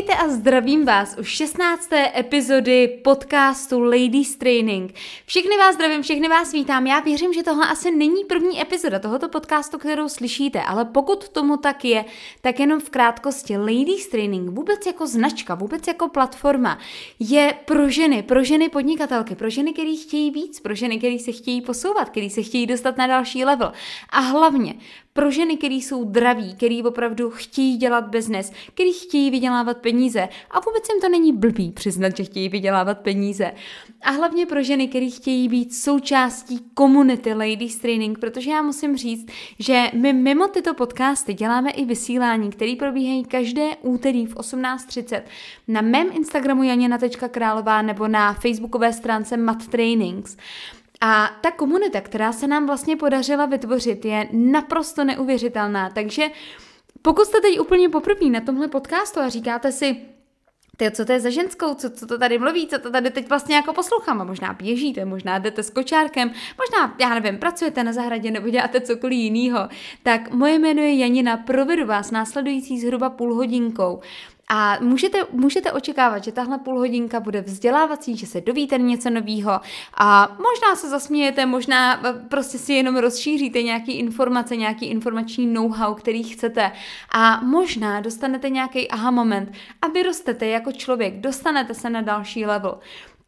Vítejte a zdravím vás u 16. epizody podcastu Ladies Training. Všechny vás zdravím, všechny vás vítám. Já věřím, že tohle asi není první epizoda tohoto podcastu, kterou slyšíte, ale pokud tomu tak je, tak jenom v krátkosti Ladies Training vůbec jako značka, vůbec jako platforma je pro ženy, pro ženy podnikatelky, pro ženy, které chtějí víc, pro ženy, které se chtějí posouvat, které se chtějí dostat na další level. A hlavně pro ženy, které jsou zdraví, které opravdu chtějí dělat biznes, který chtějí vydělávat peníze a vůbec jim to není blbý přiznat, že chtějí vydělávat peníze. A hlavně pro ženy, které chtějí být součástí komunity Ladies Training, protože já musím říct, že my mimo tyto podcasty děláme i vysílání, které probíhají každé úterý v 18.30 na mém Instagramu janina.králová nebo na facebookové stránce Mat Trainings. A ta komunita, která se nám vlastně podařila vytvořit, je naprosto neuvěřitelná. Takže pokud jste teď úplně poprvé na tomhle podcastu a říkáte si, ty, co to je za ženskou, co, co to tady mluví, co to tady teď vlastně jako poslouchám? A možná běžíte, možná jdete s kočárkem, možná, já nevím, pracujete na zahradě nebo děláte cokoliv jiného, tak moje jméno je Janina, provedu vás následující zhruba půl hodinkou a můžete, můžete očekávat, že tahle půl hodinka bude vzdělávací, že se dovíte něco nového a možná se zasmějete, možná eh, prostě si jenom rozšíříte nějaký informace, nějaký informační know-how, který chcete a možná dostanete nějaký aha moment a vyrostete jako člověk, dostanete se na další level.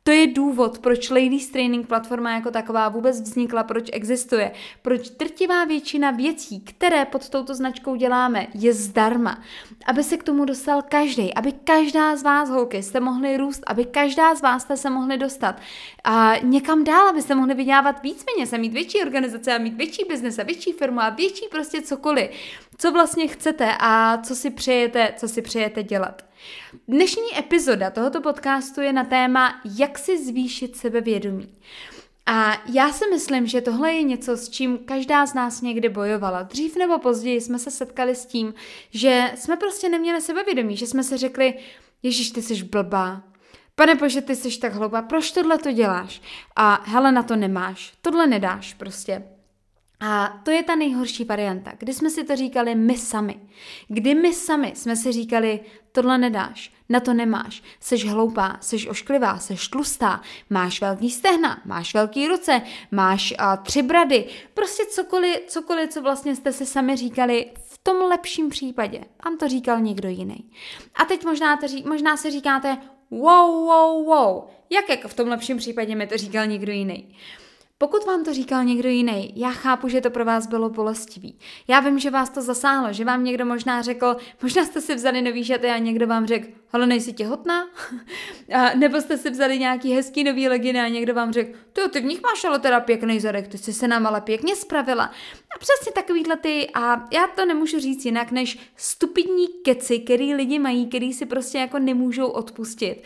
To je důvod, proč Ladies Training platforma jako taková vůbec vznikla, proč existuje, proč drtivá většina věcí, které pod touto značkou děláme, je zdarma. Aby se k tomu dostal každý, aby každá z vás, holky, jste mohli růst, aby každá z vás jste se mohli dostat a někam dál, abyste mohli vydělávat víc peněz a mít větší organizace a mít větší biznes a větší firmu a větší prostě cokoliv, co vlastně chcete a co si přejete, co si přejete dělat. Dnešní epizoda tohoto podcastu je na téma, jak si zvýšit sebevědomí. A já si myslím, že tohle je něco, s čím každá z nás někdy bojovala. Dřív nebo později jsme se setkali s tím, že jsme prostě neměli sebevědomí, že jsme si řekli, Ježíš, ty jsi blbá, Pane bože, ty jsi tak hloupá, proč tohle to děláš? A hele, na to nemáš, tohle nedáš prostě. A to je ta nejhorší varianta, kdy jsme si to říkali my sami. Kdy my sami jsme si říkali, tohle nedáš, na to nemáš, seš hloupá, seš ošklivá, seš tlustá, máš velký stehna, máš velký ruce, máš a, tři brady, prostě cokoliv, cokoliv, co vlastně jste si sami říkali v tom lepším případě. Vám to říkal někdo jiný. A teď možná, to ří, možná si říkáte, wow, wow, wow, jak jako v tom lepším případě mi to říkal někdo jiný. Pokud vám to říkal někdo jiný, já chápu, že to pro vás bylo bolestivý. Já vím, že vás to zasáhlo, že vám někdo možná řekl, možná jste si vzali nový šaty a někdo vám řekl, ale nejsi těhotná? a, nebo jste si vzali nějaký hezký nový leginy a někdo vám řekl, ty, ty v nich máš ale teda pěkný zadek, ty jsi se nám ale pěkně spravila. A přesně takovýhle ty, a já to nemůžu říct jinak, než stupidní keci, který lidi mají, který si prostě jako nemůžou odpustit.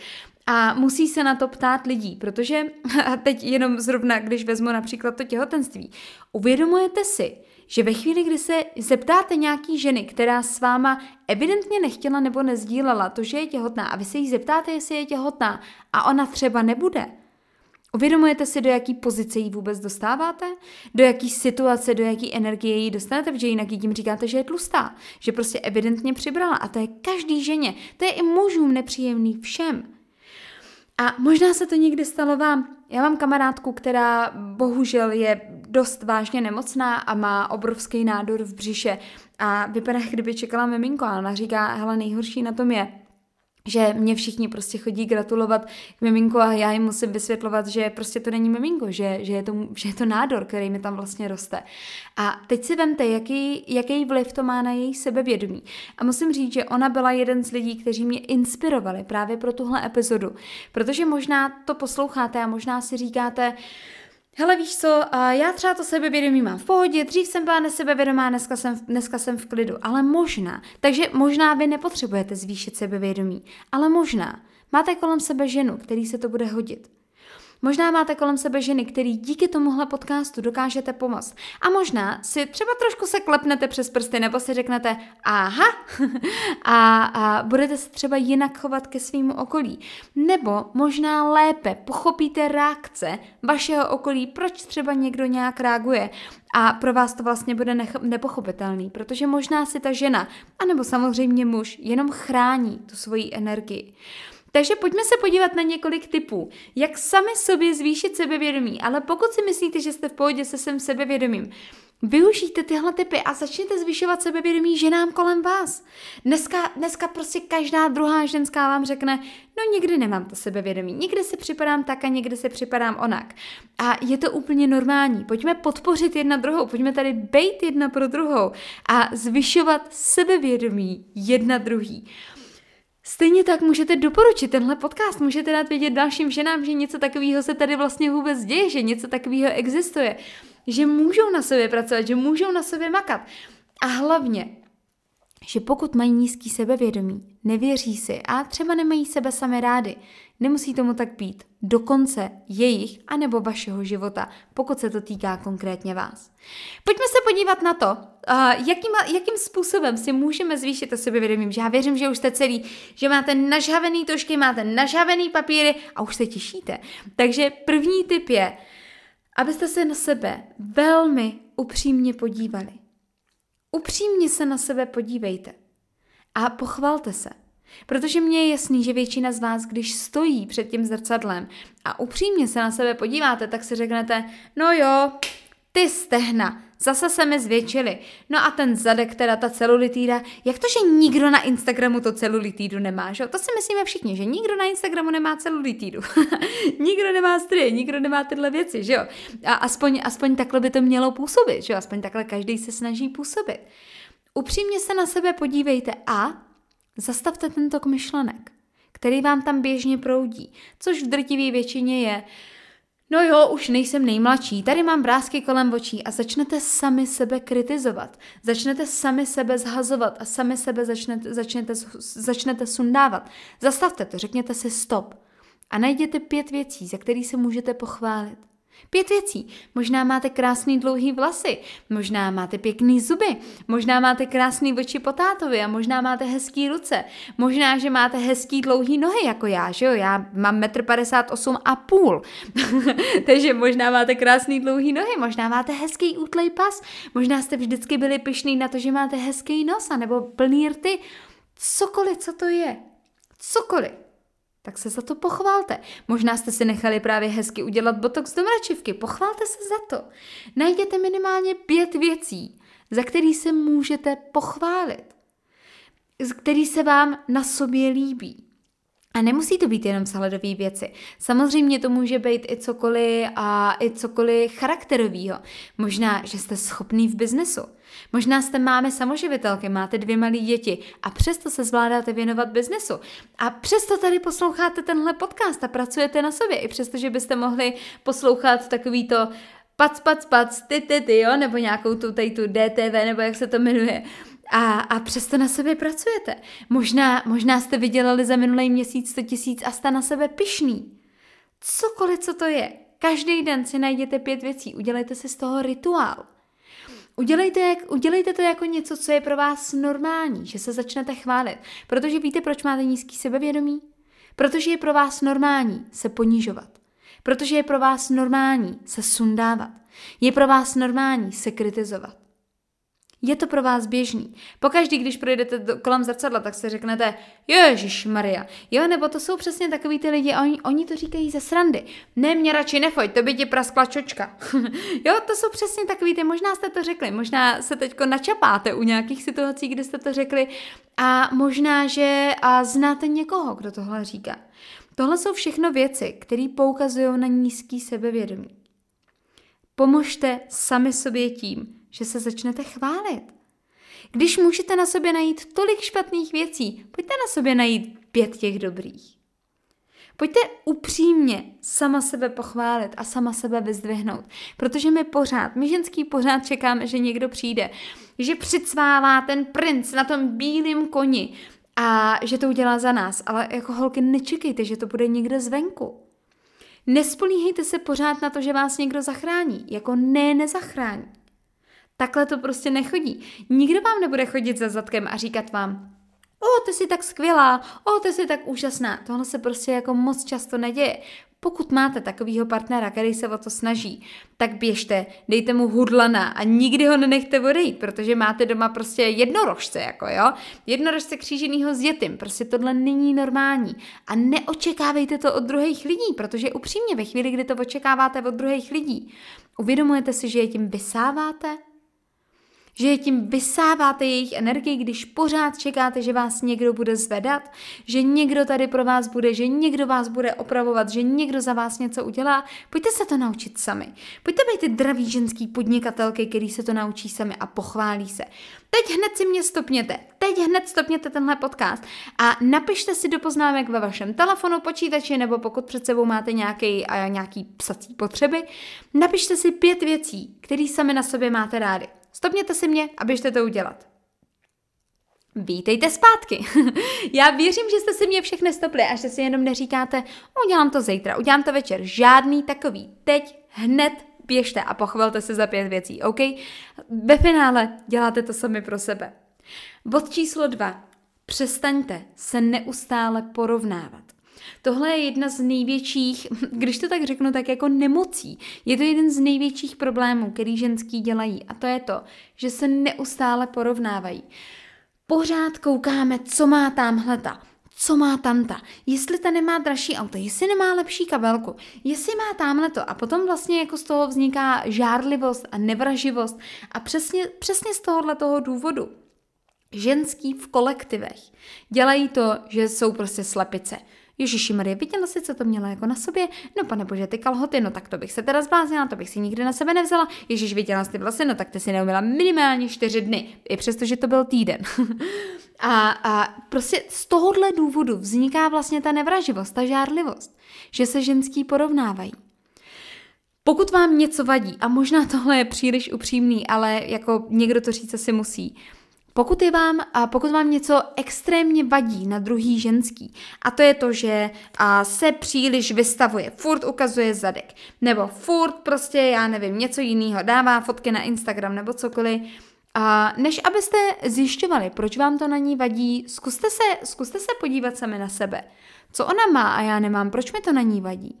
A musí se na to ptát lidí, protože, a teď jenom zrovna, když vezmu například to těhotenství, uvědomujete si, že ve chvíli, kdy se zeptáte nějaký ženy, která s váma evidentně nechtěla nebo nezdílela to, že je těhotná, a vy se jí zeptáte, jestli je těhotná, a ona třeba nebude, Uvědomujete si, do jaký pozice jí vůbec dostáváte? Do jaký situace, do jaký energie jí dostanete? Protože jinak jí tím říkáte, že je tlustá, že prostě evidentně přibrala. A to je každý ženě. To je i mužům nepříjemný všem. A možná se to někdy stalo vám. Já mám kamarádku, která bohužel je dost vážně nemocná a má obrovský nádor v břiše a vypadá, kdyby čekala miminko a ona říká, hele, nejhorší na tom je, že mě všichni prostě chodí gratulovat k miminku a já jim musím vysvětlovat, že prostě to není miminko, že, že, je, to, že je to nádor, který mi tam vlastně roste. A teď si vemte, jaký, jaký vliv to má na její sebevědomí. A musím říct, že ona byla jeden z lidí, kteří mě inspirovali právě pro tuhle epizodu. Protože možná to posloucháte a možná si říkáte, Hele, víš co, já třeba to sebevědomí mám v pohodě, dřív jsem byla nesebevědomá, dneska jsem, dneska jsem v klidu, ale možná. Takže možná vy nepotřebujete zvýšit sebevědomí, ale možná máte kolem sebe ženu, který se to bude hodit. Možná máte kolem sebe ženy, který díky tomuhle podcastu dokážete pomoct. A možná si třeba trošku se klepnete přes prsty nebo si řeknete aha a, a budete se třeba jinak chovat ke svýmu okolí. Nebo možná lépe pochopíte reakce vašeho okolí, proč třeba někdo nějak reaguje. A pro vás to vlastně bude nech- nepochopitelný, protože možná si ta žena, anebo samozřejmě muž, jenom chrání tu svoji energii. Takže pojďme se podívat na několik typů, jak sami sobě zvýšit sebevědomí, ale pokud si myslíte, že jste v pohodě se svým sebevědomím, Využijte tyhle typy a začněte zvyšovat sebevědomí ženám kolem vás. Dneska, dneska prostě každá druhá ženská vám řekne, no někdy nemám to sebevědomí, někdy se připadám tak a někdy se připadám onak. A je to úplně normální. Pojďme podpořit jedna druhou, pojďme tady bejt jedna pro druhou a zvyšovat sebevědomí jedna druhý. Stejně tak můžete doporučit tenhle podcast, můžete dát vědět dalším ženám, že něco takového se tady vlastně vůbec děje, že něco takového existuje, že můžou na sobě pracovat, že můžou na sobě makat. A hlavně, že pokud mají nízký sebevědomí, nevěří si a třeba nemají sebe sami rády, nemusí tomu tak být do konce jejich anebo vašeho života, pokud se to týká konkrétně vás. Pojďme se podívat na to, jakým, jakým způsobem si můžeme zvýšit to sebevědomí. Já věřím, že už jste celý, že máte nažhavený tošky, máte nažhavený papíry a už se těšíte. Takže první tip je, abyste se na sebe velmi upřímně podívali. Upřímně se na sebe podívejte a pochvalte se. Protože mně je jasný, že většina z vás, když stojí před tím zrcadlem a upřímně se na sebe podíváte, tak si řeknete, no jo, ty stehna, zase se mi zvětšily. No a ten zadek, teda ta celulitída, jak to, že nikdo na Instagramu to celulitídu nemá, že? To si myslíme všichni, že nikdo na Instagramu nemá celulitídu. nikdo nemá stry, nikdo nemá tyhle věci, že jo? A aspoň, aspoň takhle by to mělo působit, že jo? Aspoň takhle každý se snaží působit. Upřímně se na sebe podívejte a zastavte ten tok myšlenek, který vám tam běžně proudí, což v drtivé většině je No jo, už nejsem nejmladší, tady mám vrázky kolem očí a začnete sami sebe kritizovat. Začnete sami sebe zhazovat a sami sebe začnete, začnete, začnete sundávat. Zastavte to, řekněte si stop a najděte pět věcí, za které se můžete pochválit. Pět věcí. Možná máte krásný dlouhý vlasy, možná máte pěkný zuby, možná máte krásný oči po tátovi a možná máte hezký ruce, možná, že máte hezký dlouhý nohy jako já, že jo? Já mám 1,58 m a půl, takže možná máte krásný dlouhý nohy, možná máte hezký útlej pas, možná jste vždycky byli pišný na to, že máte hezký nos, nebo plný rty, cokoliv, co to je. Cokoliv tak se za to pochválte. Možná jste si nechali právě hezky udělat botox do mračivky, pochválte se za to. Najděte minimálně pět věcí, za který se můžete pochválit, z který se vám na sobě líbí. A nemusí to být jenom sahledové věci. Samozřejmě to může být i cokoliv a i cokoliv charakterového. Možná, že jste schopný v biznesu. Možná jste máme samoživitelky, máte dvě malé děti a přesto se zvládáte věnovat biznesu. A přesto tady posloucháte tenhle podcast a pracujete na sobě, i přesto, že byste mohli poslouchat takový to pac, pac, pac, ty, ty, ty, jo, nebo nějakou tu, tady tu DTV, nebo jak se to jmenuje. A, a přesto na sobě pracujete. Možná, možná jste vydělali za minulý měsíc 100 tisíc a jste na sebe pišný. Cokoliv, co to je. Každý den si najděte pět věcí, udělejte si z toho rituál. Udělejte, jak, udělejte to jako něco, co je pro vás normální, že se začnete chválit. Protože víte, proč máte nízký sebevědomí? Protože je pro vás normální se ponižovat. Protože je pro vás normální se sundávat. Je pro vás normální se kritizovat. Je to pro vás běžný. Pokaždý, když projdete do, kolem zrcadla, tak si řeknete, Ježíš Maria. Jo, nebo to jsou přesně takový ty lidi, oni, oni to říkají ze srandy. Ne, mě radši nefoj, to by ti praskla čočka. jo, to jsou přesně takový ty, možná jste to řekli, možná se teďko načapáte u nějakých situací, kde jste to řekli a možná, že a znáte někoho, kdo tohle říká. Tohle jsou všechno věci, které poukazují na nízký sebevědomí. Pomožte sami sobě tím, že se začnete chválit. Když můžete na sobě najít tolik špatných věcí, pojďte na sobě najít pět těch dobrých. Pojďte upřímně sama sebe pochválit a sama sebe vyzdvihnout, protože my pořád, my ženský pořád čekáme, že někdo přijde, že přicvává ten princ na tom bílém koni a že to udělá za nás, ale jako holky nečekejte, že to bude někde zvenku. Nespolíhejte se pořád na to, že vás někdo zachrání. Jako ne, nezachrání. Takhle to prostě nechodí. Nikdo vám nebude chodit za zadkem a říkat vám, o, ty jsi tak skvělá, o, ty jsi tak úžasná. Tohle se prostě jako moc často neděje. Pokud máte takového partnera, který se o to snaží, tak běžte, dejte mu hudlana a nikdy ho nenechte odejít, protože máte doma prostě jednorožce, jako jo, jednorožce kříženýho s dětým, prostě tohle není normální. A neočekávejte to od druhých lidí, protože upřímně ve chvíli, kdy to očekáváte od druhých lidí, uvědomujete si, že je tím vysáváte, že tím vysáváte jejich energii, když pořád čekáte, že vás někdo bude zvedat, že někdo tady pro vás bude, že někdo vás bude opravovat, že někdo za vás něco udělá. Pojďte se to naučit sami. Pojďte být ty draví ženský podnikatelky, který se to naučí sami a pochválí se. Teď hned si mě stopněte, teď hned stopněte tenhle podcast a napište si do poznámek ve vašem telefonu, počítači nebo pokud před sebou máte nějaký, nějaký psací potřeby, napište si pět věcí, které sami na sobě máte rády. Stopněte si mě a běžte to udělat. Vítejte zpátky. Já věřím, že jste si mě všechny stopli a že si jenom neříkáte, udělám to zítra, udělám to večer. Žádný takový. Teď, hned běžte a pochvalte se za pět věcí, OK? Ve finále děláte to sami pro sebe. Bod číslo dva. Přestaňte se neustále porovnávat. Tohle je jedna z největších, když to tak řeknu, tak jako nemocí. Je to jeden z největších problémů, který ženský dělají a to je to, že se neustále porovnávají. Pořád koukáme, co má tamhle ta, co má tanta, jestli ta nemá dražší auto, jestli nemá lepší kabelku, jestli má tamhle to. A potom vlastně jako z toho vzniká žárlivost a nevraživost a přesně, přesně z tohohle toho důvodu. Ženský v kolektivech dělají to, že jsou prostě slepice Ježíši Marie, viděla jsi, co to měla jako na sobě? No pane bože, ty kalhoty, no tak to bych se teda zbláznila, to bych si nikdy na sebe nevzala. Ježíš, viděla jsi ty vlasy, no tak ty si neuměla minimálně čtyři dny, i přesto, že to byl týden. a, a prostě z tohohle důvodu vzniká vlastně ta nevraživost, ta žárlivost, že se ženský porovnávají. Pokud vám něco vadí, a možná tohle je příliš upřímný, ale jako někdo to říct si musí, pokud, je vám, a pokud vám něco extrémně vadí na druhý ženský, a to je to, že a, se příliš vystavuje, furt ukazuje zadek, nebo furt prostě, já nevím, něco jiného, dává fotky na Instagram nebo cokoliv, a než abyste zjišťovali, proč vám to na ní vadí, zkuste se, zkuste se podívat sami na sebe. Co ona má a já nemám, proč mi to na ní vadí?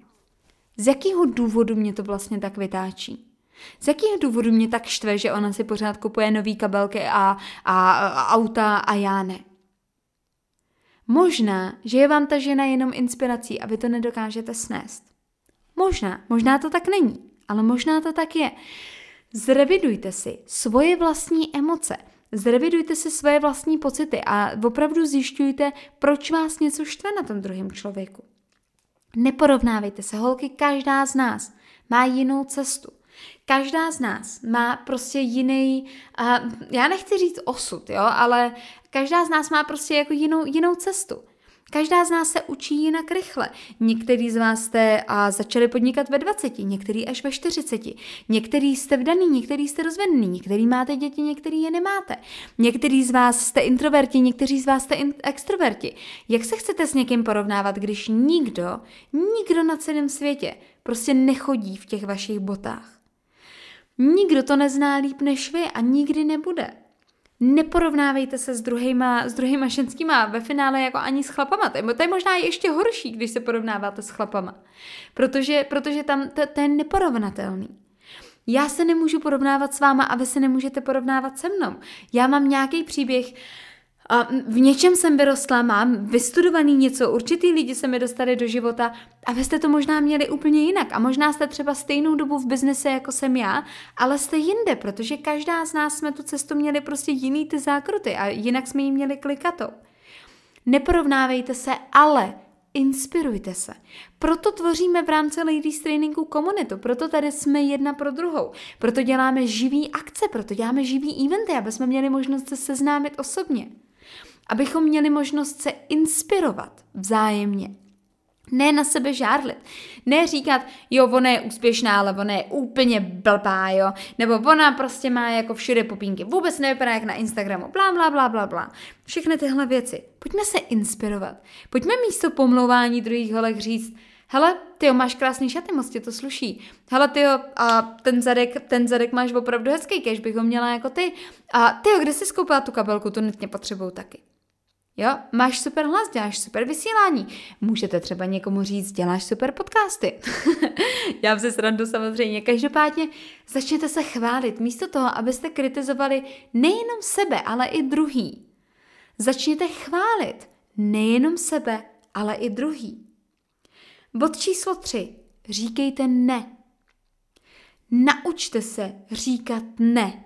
Z jakého důvodu mě to vlastně tak vytáčí? Z jakého důvodu mě tak štve, že ona si pořád kupuje nový kabelky a, a, a auta a já ne? Možná, že je vám ta žena jenom inspirací a vy to nedokážete snést. Možná, možná to tak není, ale možná to tak je. Zrevidujte si svoje vlastní emoce, zrevidujte si svoje vlastní pocity a opravdu zjišťujte, proč vás něco štve na tom druhém člověku. Neporovnávejte se, holky, každá z nás má jinou cestu. Každá z nás má prostě jiný, uh, já nechci říct osud, jo, ale každá z nás má prostě jako jinou, jinou cestu. Každá z nás se učí jinak rychle. Některý z vás jste a začali podnikat ve 20, některý až ve 40. Některý jste vdaný, některý jste rozvedený, některý máte děti, některý je nemáte. Některý z vás jste introverti, někteří z vás jste in- extroverti. Jak se chcete s někým porovnávat, když nikdo, nikdo na celém světě prostě nechodí v těch vašich botách? Nikdo to nezná líp než vy a nikdy nebude. Neporovnávejte se s druhýma, s druhýma ženskýma ve finále jako ani s chlapama. To je, možná ještě horší, když se porovnáváte s chlapama. Protože, protože tam to, to je neporovnatelný. Já se nemůžu porovnávat s váma a vy se nemůžete porovnávat se mnou. Já mám nějaký příběh, v něčem jsem vyrostla, mám vystudovaný něco, určitý lidi se mi dostali do života a vy jste to možná měli úplně jinak a možná jste třeba stejnou dobu v biznise, jako jsem já, ale jste jinde, protože každá z nás jsme tu cestu měli prostě jiný ty zákruty a jinak jsme ji měli klikatou. Neporovnávejte se, ale inspirujte se. Proto tvoříme v rámci Ladies Trainingu komunitu, proto tady jsme jedna pro druhou, proto děláme živý akce, proto děláme živý eventy, aby jsme měli možnost se seznámit osobně abychom měli možnost se inspirovat vzájemně. Ne na sebe žárlit. Ne říkat, jo, ona je úspěšná, ale ona je úplně blbá, jo. Nebo ona prostě má jako všude popínky. Vůbec nevypadá jak na Instagramu. Blá, blá, blá, blá, blá. Všechny tyhle věci. Pojďme se inspirovat. Pojďme místo pomlouvání druhých holek říct, Hele, ty máš krásný šaty, moc ti to sluší. Hele, ty a ten zadek, ten zadek máš opravdu hezký, kež bych ho měla jako ty. A ty kde jsi skoupila tu kabelku, tu nutně potřebuju taky. Jo, máš super hlas, děláš super vysílání. Můžete třeba někomu říct, děláš super podcasty. Já se srandu samozřejmě. Každopádně začněte se chválit. Místo toho, abyste kritizovali nejenom sebe, ale i druhý. Začněte chválit nejenom sebe, ale i druhý. Bod číslo tři. Říkejte ne. Naučte se říkat ne.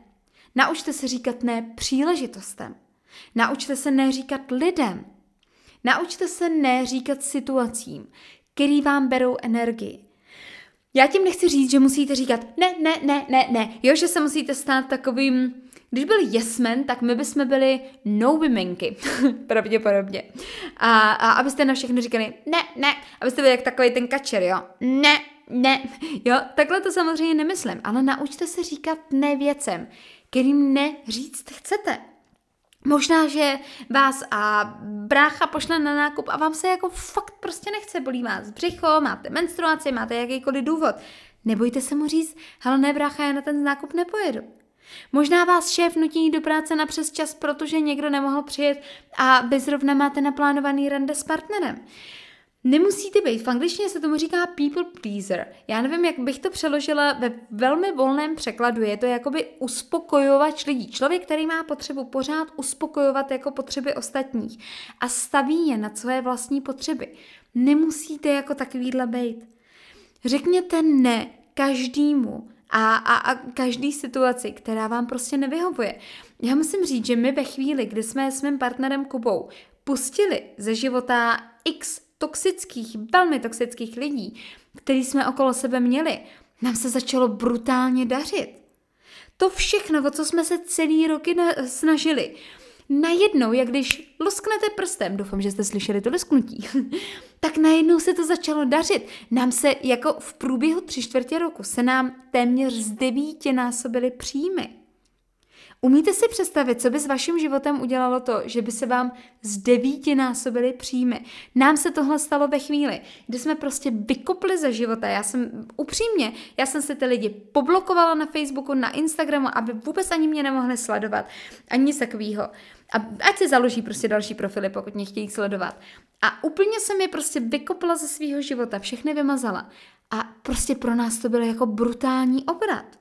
Naučte se říkat ne příležitostem. Naučte se neříkat lidem. Naučte se neříkat situacím, který vám berou energii. Já tím nechci říct, že musíte říkat ne, ne, ne, ne, ne. Jo, že se musíte stát takovým, když byl jesmen, tak my bychom byli no womenky, pravděpodobně. A, a abyste na všechno říkali ne, ne, abyste byli jak takový ten kačer, jo. Ne, ne. Jo, takhle to samozřejmě nemyslím, ale naučte se říkat ne věcem, kterým ne říct chcete. Možná, že vás a brácha pošle na nákup a vám se jako fakt prostě nechce, bolí vás břicho, máte menstruaci, máte jakýkoliv důvod. Nebojte se mu říct, hele ne brácha, já na ten nákup nepojedu. Možná vás šéf nutí do práce na přes čas, protože někdo nemohl přijet a vy zrovna máte naplánovaný rande s partnerem. Nemusíte být, v angličtině se tomu říká people pleaser. Já nevím, jak bych to přeložila ve velmi volném překladu. Je to jakoby uspokojovač lidí. Člověk, který má potřebu pořád uspokojovat jako potřeby ostatních a staví je na své vlastní potřeby. Nemusíte jako takovýhle být. Řekněte ne každému a, a, a každý situaci, která vám prostě nevyhovuje. Já musím říct, že my ve chvíli, kdy jsme s mým partnerem Kubou pustili ze života x toxických, velmi toxických lidí, který jsme okolo sebe měli, nám se začalo brutálně dařit. To všechno, o co jsme se celý roky snažili, najednou, jak když lusknete prstem, doufám, že jste slyšeli to lusknutí, tak najednou se to začalo dařit. Nám se jako v průběhu tři čtvrtě roku se nám téměř z devíti násobily příjmy. Umíte si představit, co by s vaším životem udělalo to, že by se vám z devíti násobily příjmy? Nám se tohle stalo ve chvíli, kdy jsme prostě vykopli ze života. Já jsem upřímně, já jsem si ty lidi poblokovala na Facebooku, na Instagramu, aby vůbec ani mě nemohli sledovat. Ani nic takového. A ať si založí prostě další profily, pokud mě chtějí sledovat. A úplně jsem je prostě vykopla ze svého života, všechny vymazala. A prostě pro nás to bylo jako brutální obrat.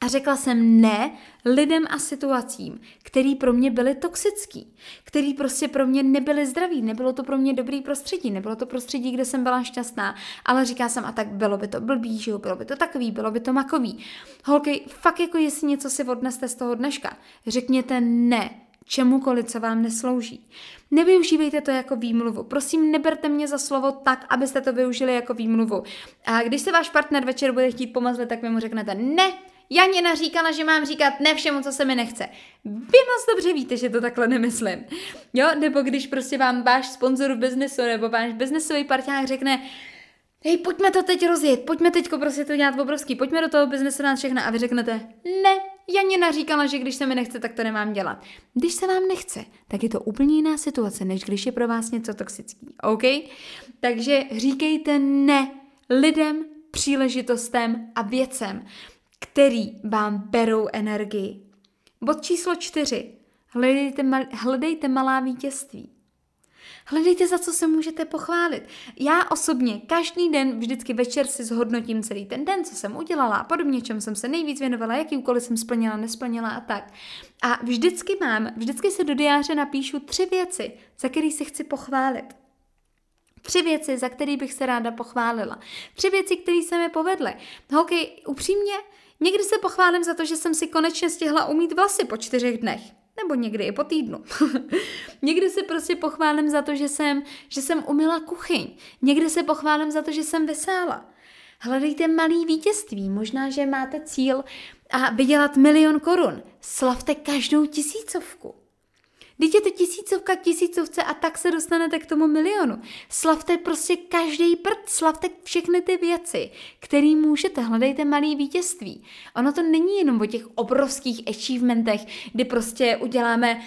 A řekla jsem ne lidem a situacím, který pro mě byly toxický, který prostě pro mě nebyly zdraví, nebylo to pro mě dobrý prostředí, nebylo to prostředí, kde jsem byla šťastná, ale říká jsem, a tak bylo by to blbý, že jo, bylo by to takový, bylo by to makový. Holky, fakt jako jestli něco si odneste z toho dneška, řekněte ne, čemukoliv, co vám neslouží. Nevyužívejte to jako výmluvu. Prosím, neberte mě za slovo tak, abyste to využili jako výmluvu. A když se váš partner večer bude chtít pomazlet, tak vy mu řeknete ne, Janě říkala, že mám říkat ne všemu, co se mi nechce. Vy moc dobře víte, že to takhle nemyslím. Jo, nebo když prostě vám váš sponzor v biznesu nebo váš biznesový parťák řekne, hej, pojďme to teď rozjet, pojďme teď prostě to dělat obrovský, pojďme do toho biznesu na všechno a vy řeknete, ne, Janě říkala, že když se mi nechce, tak to nemám dělat. Když se vám nechce, tak je to úplně jiná situace, než když je pro vás něco toxický, OK? Takže říkejte ne lidem, příležitostem a věcem který vám berou energii. Bod číslo čtyři. Hledejte, mal, hledejte malá vítězství. Hledejte, za co se můžete pochválit. Já osobně každý den, vždycky večer si zhodnotím celý ten den, co jsem udělala a podobně, čem jsem se nejvíc věnovala, jaký úkoly jsem splnila, nesplnila a tak. A vždycky mám, vždycky se do diáře napíšu tři věci, za které si chci pochválit. Tři věci, za které bych se ráda pochválila. Tři věci, které se mi povedly. Holky, upřímně, Někdy se pochválím za to, že jsem si konečně stihla umít vlasy po čtyřech dnech. Nebo někdy i po týdnu. někdy se prostě pochválím za to, že jsem, že jsem umila kuchyň. Někdy se pochválím za to, že jsem vysála. Hledejte malý vítězství. Možná, že máte cíl a vydělat milion korun. Slavte každou tisícovku. Teď je to tisícovka tisícovce a tak se dostanete k tomu milionu. Slavte prostě každý prd, slavte všechny ty věci, které můžete, hledejte malý vítězství. Ono to není jenom o těch obrovských achievementech, kdy prostě uděláme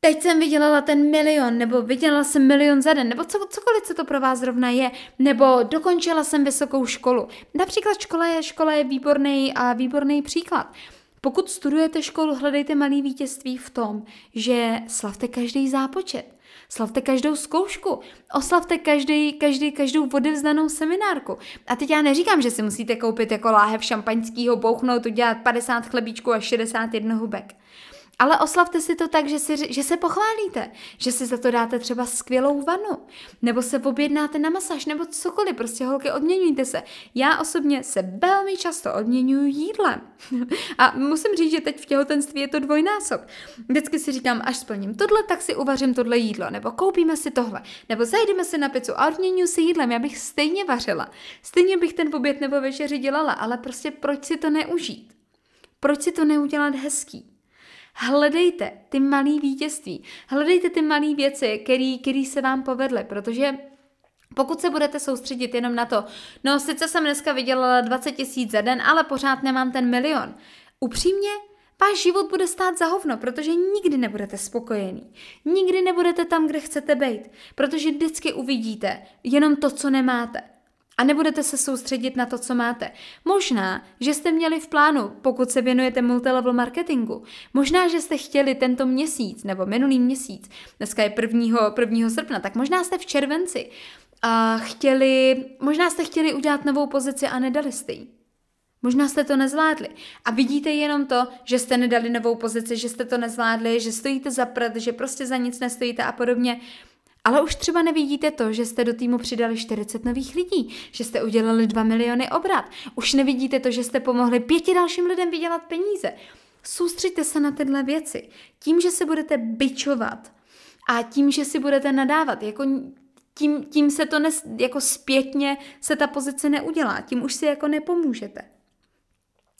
teď jsem vydělala ten milion, nebo vydělala jsem milion za den, nebo co, cokoliv, co to pro vás zrovna je, nebo dokončila jsem vysokou školu. Například škola je, škola je výborný a výborný příklad. Pokud studujete školu, hledejte malý vítězství v tom, že slavte každý zápočet. Slavte každou zkoušku, oslavte každý, každý, každou odevzdanou seminárku. A teď já neříkám, že si musíte koupit jako láhev šampaňského, bouchnout, udělat 50 chlebíčků a 61 hubek. Ale oslavte si to tak, že, si, že se pochválíte, že si za to dáte třeba skvělou vanu, nebo se objednáte na masáž, nebo cokoliv, prostě holky, odměňujte se. Já osobně se velmi často odměňuji jídlem. A musím říct, že teď v těhotenství je to dvojnásob. Vždycky si říkám, až splním tohle, tak si uvařím tohle jídlo, nebo koupíme si tohle, nebo zajdeme si na pizzu a odměňuji si jídlem. Já bych stejně vařila, stejně bych ten oběd nebo večeři dělala, ale prostě proč si to neužít? Proč si to neudělat hezký? Hledejte ty malé vítězství, hledejte ty malé věci, které se vám povedly, protože pokud se budete soustředit jenom na to, no sice jsem dneska vydělala 20 tisíc za den, ale pořád nemám ten milion. Upřímně, váš život bude stát za hovno, protože nikdy nebudete spokojený. Nikdy nebudete tam, kde chcete být, protože vždycky uvidíte jenom to, co nemáte a nebudete se soustředit na to, co máte. Možná, že jste měli v plánu, pokud se věnujete multilevel marketingu, možná, že jste chtěli tento měsíc nebo minulý měsíc, dneska je 1. 1. srpna, tak možná jste v červenci a chtěli, možná jste chtěli udělat novou pozici a nedali jste ji. Možná jste to nezvládli. A vidíte jenom to, že jste nedali novou pozici, že jste to nezvládli, že stojíte za prd, že prostě za nic nestojíte a podobně. Ale už třeba nevidíte to, že jste do týmu přidali 40 nových lidí, že jste udělali 2 miliony obrat. Už nevidíte to, že jste pomohli pěti dalším lidem vydělat peníze. Soustřeďte se na tyhle věci. Tím, že se budete bičovat a tím, že si budete nadávat, jako tím, tím se to nes, jako zpětně se ta pozice neudělá, tím už si jako nepomůžete.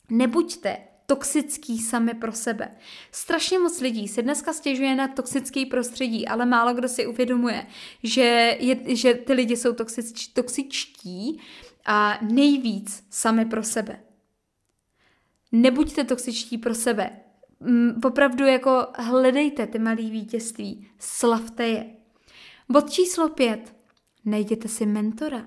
Nebuďte toxický sami pro sebe. Strašně moc lidí se dneska stěžuje na toxický prostředí, ale málo kdo si uvědomuje, že, je, že ty lidi jsou toxič, toxičtí a nejvíc sami pro sebe. Nebuďte toxičtí pro sebe. Mm, opravdu jako hledejte ty malé vítězství, slavte je. Bod číslo pět. Najděte si mentora.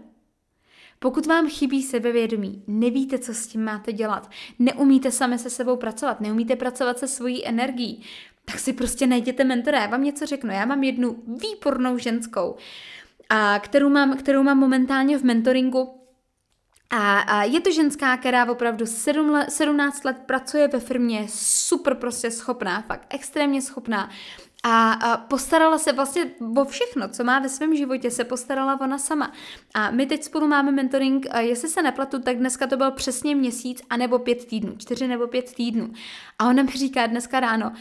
Pokud vám chybí sebevědomí, nevíte, co s tím máte dělat, neumíte sami se sebou pracovat, neumíte pracovat se svojí energií, tak si prostě najděte mentora. Já vám něco řeknu. Já mám jednu výbornou ženskou, a kterou, mám, kterou mám momentálně v mentoringu. A, a je to ženská, která opravdu 7 let, 17 let pracuje ve firmě, super prostě schopná, fakt extrémně schopná a, postarala se vlastně o všechno, co má ve svém životě, se postarala ona sama. A my teď spolu máme mentoring, jestli se neplatu, tak dneska to byl přesně měsíc, anebo pět týdnů, čtyři nebo pět týdnů. A ona mi říká dneska ráno,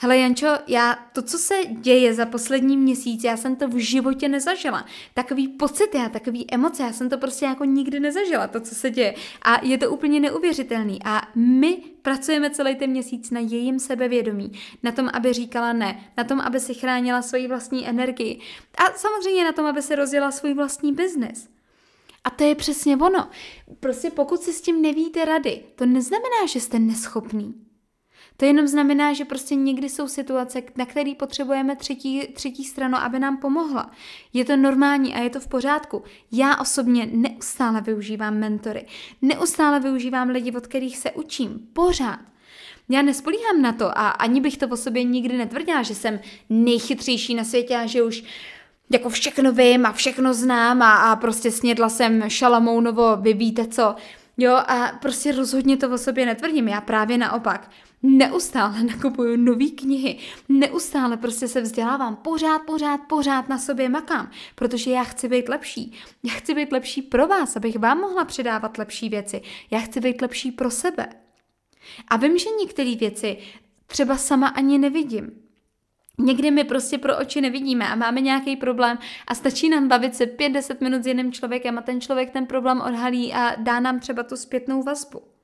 Hele Jančo, já to, co se děje za poslední měsíc, já jsem to v životě nezažila. Takový pocit, já takový emoce, já jsem to prostě jako nikdy nezažila, to, co se děje. A je to úplně neuvěřitelný. A my pracujeme celý ten měsíc na jejím sebevědomí, na tom, aby říkala ne, na tom, aby si chránila svoji vlastní energii a samozřejmě na tom, aby se rozjela svůj vlastní biznis. A to je přesně ono. Prostě pokud si s tím nevíte rady, to neznamená, že jste neschopný. To jenom znamená, že prostě někdy jsou situace, na které potřebujeme třetí, třetí stranu, aby nám pomohla. Je to normální a je to v pořádku. Já osobně neustále využívám mentory. Neustále využívám lidi, od kterých se učím. Pořád. Já nespolíhám na to a ani bych to o sobě nikdy netvrdila, že jsem nejchytřejší na světě a že už jako všechno vím a všechno znám a, a prostě snědla jsem šalamounovo, vy víte co. Jo, a prostě rozhodně to o sobě netvrdím, já právě naopak. Neustále nakupuju nové knihy, neustále prostě se vzdělávám, pořád, pořád, pořád na sobě makám, protože já chci být lepší. Já chci být lepší pro vás, abych vám mohla předávat lepší věci. Já chci být lepší pro sebe. A vím, že některé věci třeba sama ani nevidím. Někdy my prostě pro oči nevidíme a máme nějaký problém a stačí nám bavit se 5-10 minut s jiným člověkem a ten člověk ten problém odhalí a dá nám třeba tu zpětnou vazbu.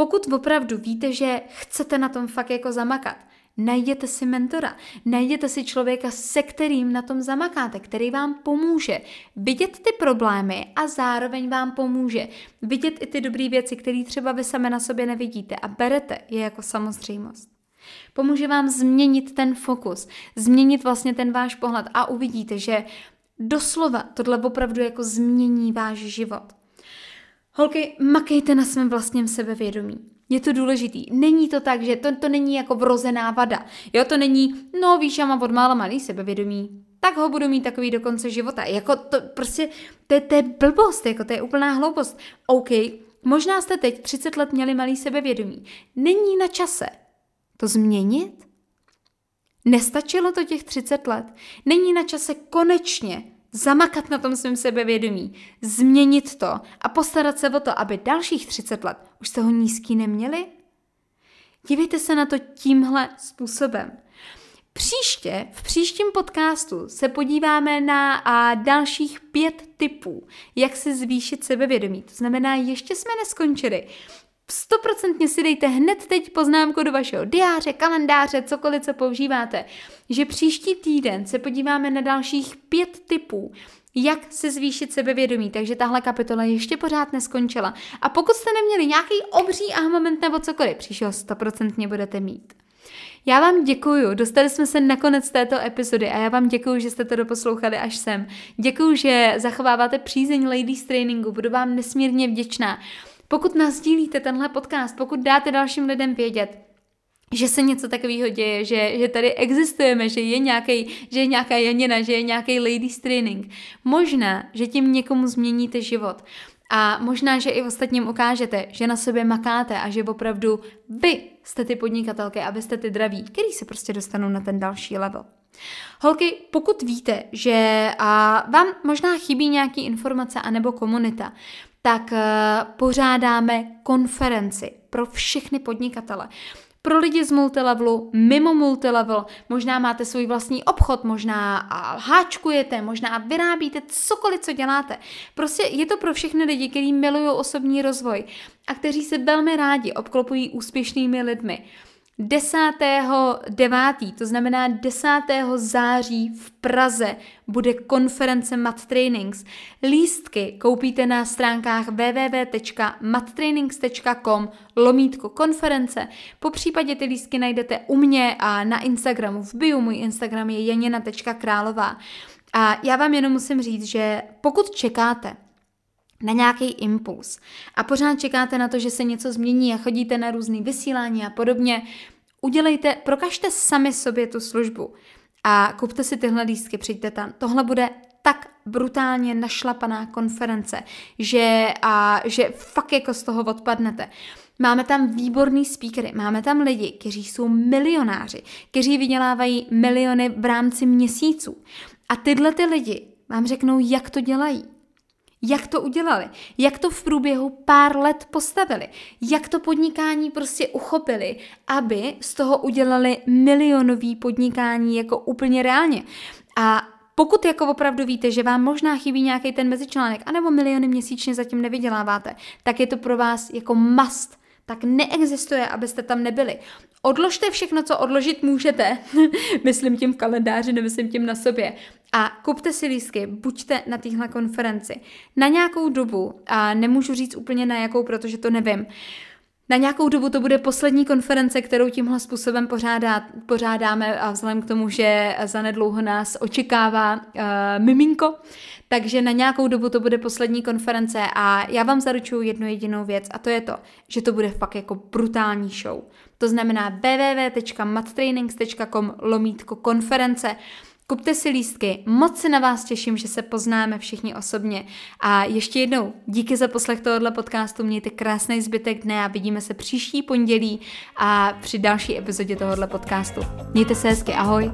Pokud opravdu víte, že chcete na tom fakt jako zamakat, najděte si mentora, najděte si člověka, se kterým na tom zamakáte, který vám pomůže vidět ty problémy a zároveň vám pomůže vidět i ty dobré věci, které třeba vy sami na sobě nevidíte a berete je jako samozřejmost. Pomůže vám změnit ten fokus, změnit vlastně ten váš pohled a uvidíte, že doslova tohle opravdu jako změní váš život. Holky, makejte na svém vlastním sebevědomí. Je to důležitý. Není to tak, že to, to není jako vrozená vada. Jo, to není, no víš, já mám od mála malý sebevědomí, tak ho budu mít takový do konce života. Jako to prostě, to, je, to je blbost, jako to je úplná hloupost. OK, možná jste teď 30 let měli malý sebevědomí. Není na čase to změnit? Nestačilo to těch 30 let? Není na čase konečně zamakat na tom svém sebevědomí, změnit to a postarat se o to, aby dalších 30 let už se ho nízký neměli? Dívejte se na to tímhle způsobem. Příště, v příštím podcastu se podíváme na a, dalších pět typů, jak se zvýšit sebevědomí. To znamená, ještě jsme neskončili. Stoprocentně si dejte hned teď poznámku do vašeho diáře, kalendáře, cokoliv, co používáte, že příští týden se podíváme na dalších pět typů, jak se zvýšit sebevědomí, takže tahle kapitola ještě pořád neskončila. A pokud jste neměli nějaký obří aha moment nebo cokoliv, příštího stoprocentně budete mít. Já vám děkuju, dostali jsme se na konec této epizody a já vám děkuju, že jste to doposlouchali až sem. Děkuju, že zachováváte přízeň Ladies Trainingu, budu vám nesmírně vděčná. Pokud nazdílíte tenhle podcast, pokud dáte dalším lidem vědět, že se něco takového děje, že, že tady existujeme, že je, nějaký, že je nějaká Janina, že je nějaký ladies training. Možná, že tím někomu změníte život. A možná, že i ostatním ukážete, že na sobě makáte a že opravdu vy jste ty podnikatelky a vy jste ty draví, který se prostě dostanou na ten další level. Holky, pokud víte, že a vám možná chybí nějaký informace anebo komunita, tak uh, pořádáme konferenci pro všechny podnikatele. Pro lidi z multilevelu, mimo multilevel, možná máte svůj vlastní obchod, možná háčkujete, možná vyrábíte cokoliv, co děláte. Prostě je to pro všechny lidi, kteří milují osobní rozvoj a kteří se velmi rádi obklopují úspěšnými lidmi. 10.9., to znamená 10. září v Praze, bude konference Mat Trainings. Lístky koupíte na stránkách www.mattrainings.com lomítko konference. Po případě ty lístky najdete u mě a na Instagramu. V bio můj Instagram je janina.králová. A já vám jenom musím říct, že pokud čekáte na nějaký impuls a pořád čekáte na to, že se něco změní a chodíte na různé vysílání a podobně, udělejte, prokažte sami sobě tu službu a kupte si tyhle lístky, přijďte tam. Tohle bude tak brutálně našlapaná konference, že, a, že fakt jako z toho odpadnete. Máme tam výborný speakery, máme tam lidi, kteří jsou milionáři, kteří vydělávají miliony v rámci měsíců. A tyhle ty lidi vám řeknou, jak to dělají. Jak to udělali? Jak to v průběhu pár let postavili? Jak to podnikání prostě uchopili, aby z toho udělali milionový podnikání jako úplně reálně? A pokud jako opravdu víte, že vám možná chybí nějaký ten mezičlánek, anebo miliony měsíčně zatím nevyděláváte, tak je to pro vás jako must tak neexistuje, abyste tam nebyli. Odložte všechno, co odložit můžete, myslím tím v kalendáři, nemyslím tím na sobě. A kupte si lístky, buďte na téhle konferenci. Na nějakou dobu, a nemůžu říct úplně na jakou, protože to nevím, na nějakou dobu to bude poslední konference, kterou tímhle způsobem pořádá, pořádáme a vzhledem k tomu, že zanedlouho nás očekává uh, miminko, takže na nějakou dobu to bude poslední konference a já vám zaručuju jednu jedinou věc a to je to, že to bude fakt jako brutální show. To znamená www.mattrainings.com lomítko konference. Kupte si lístky, moc se na vás těším, že se poznáme všichni osobně. A ještě jednou, díky za poslech tohohle podcastu, mějte krásný zbytek dne a vidíme se příští pondělí a při další epizodě tohohle podcastu. Mějte se hezky, ahoj!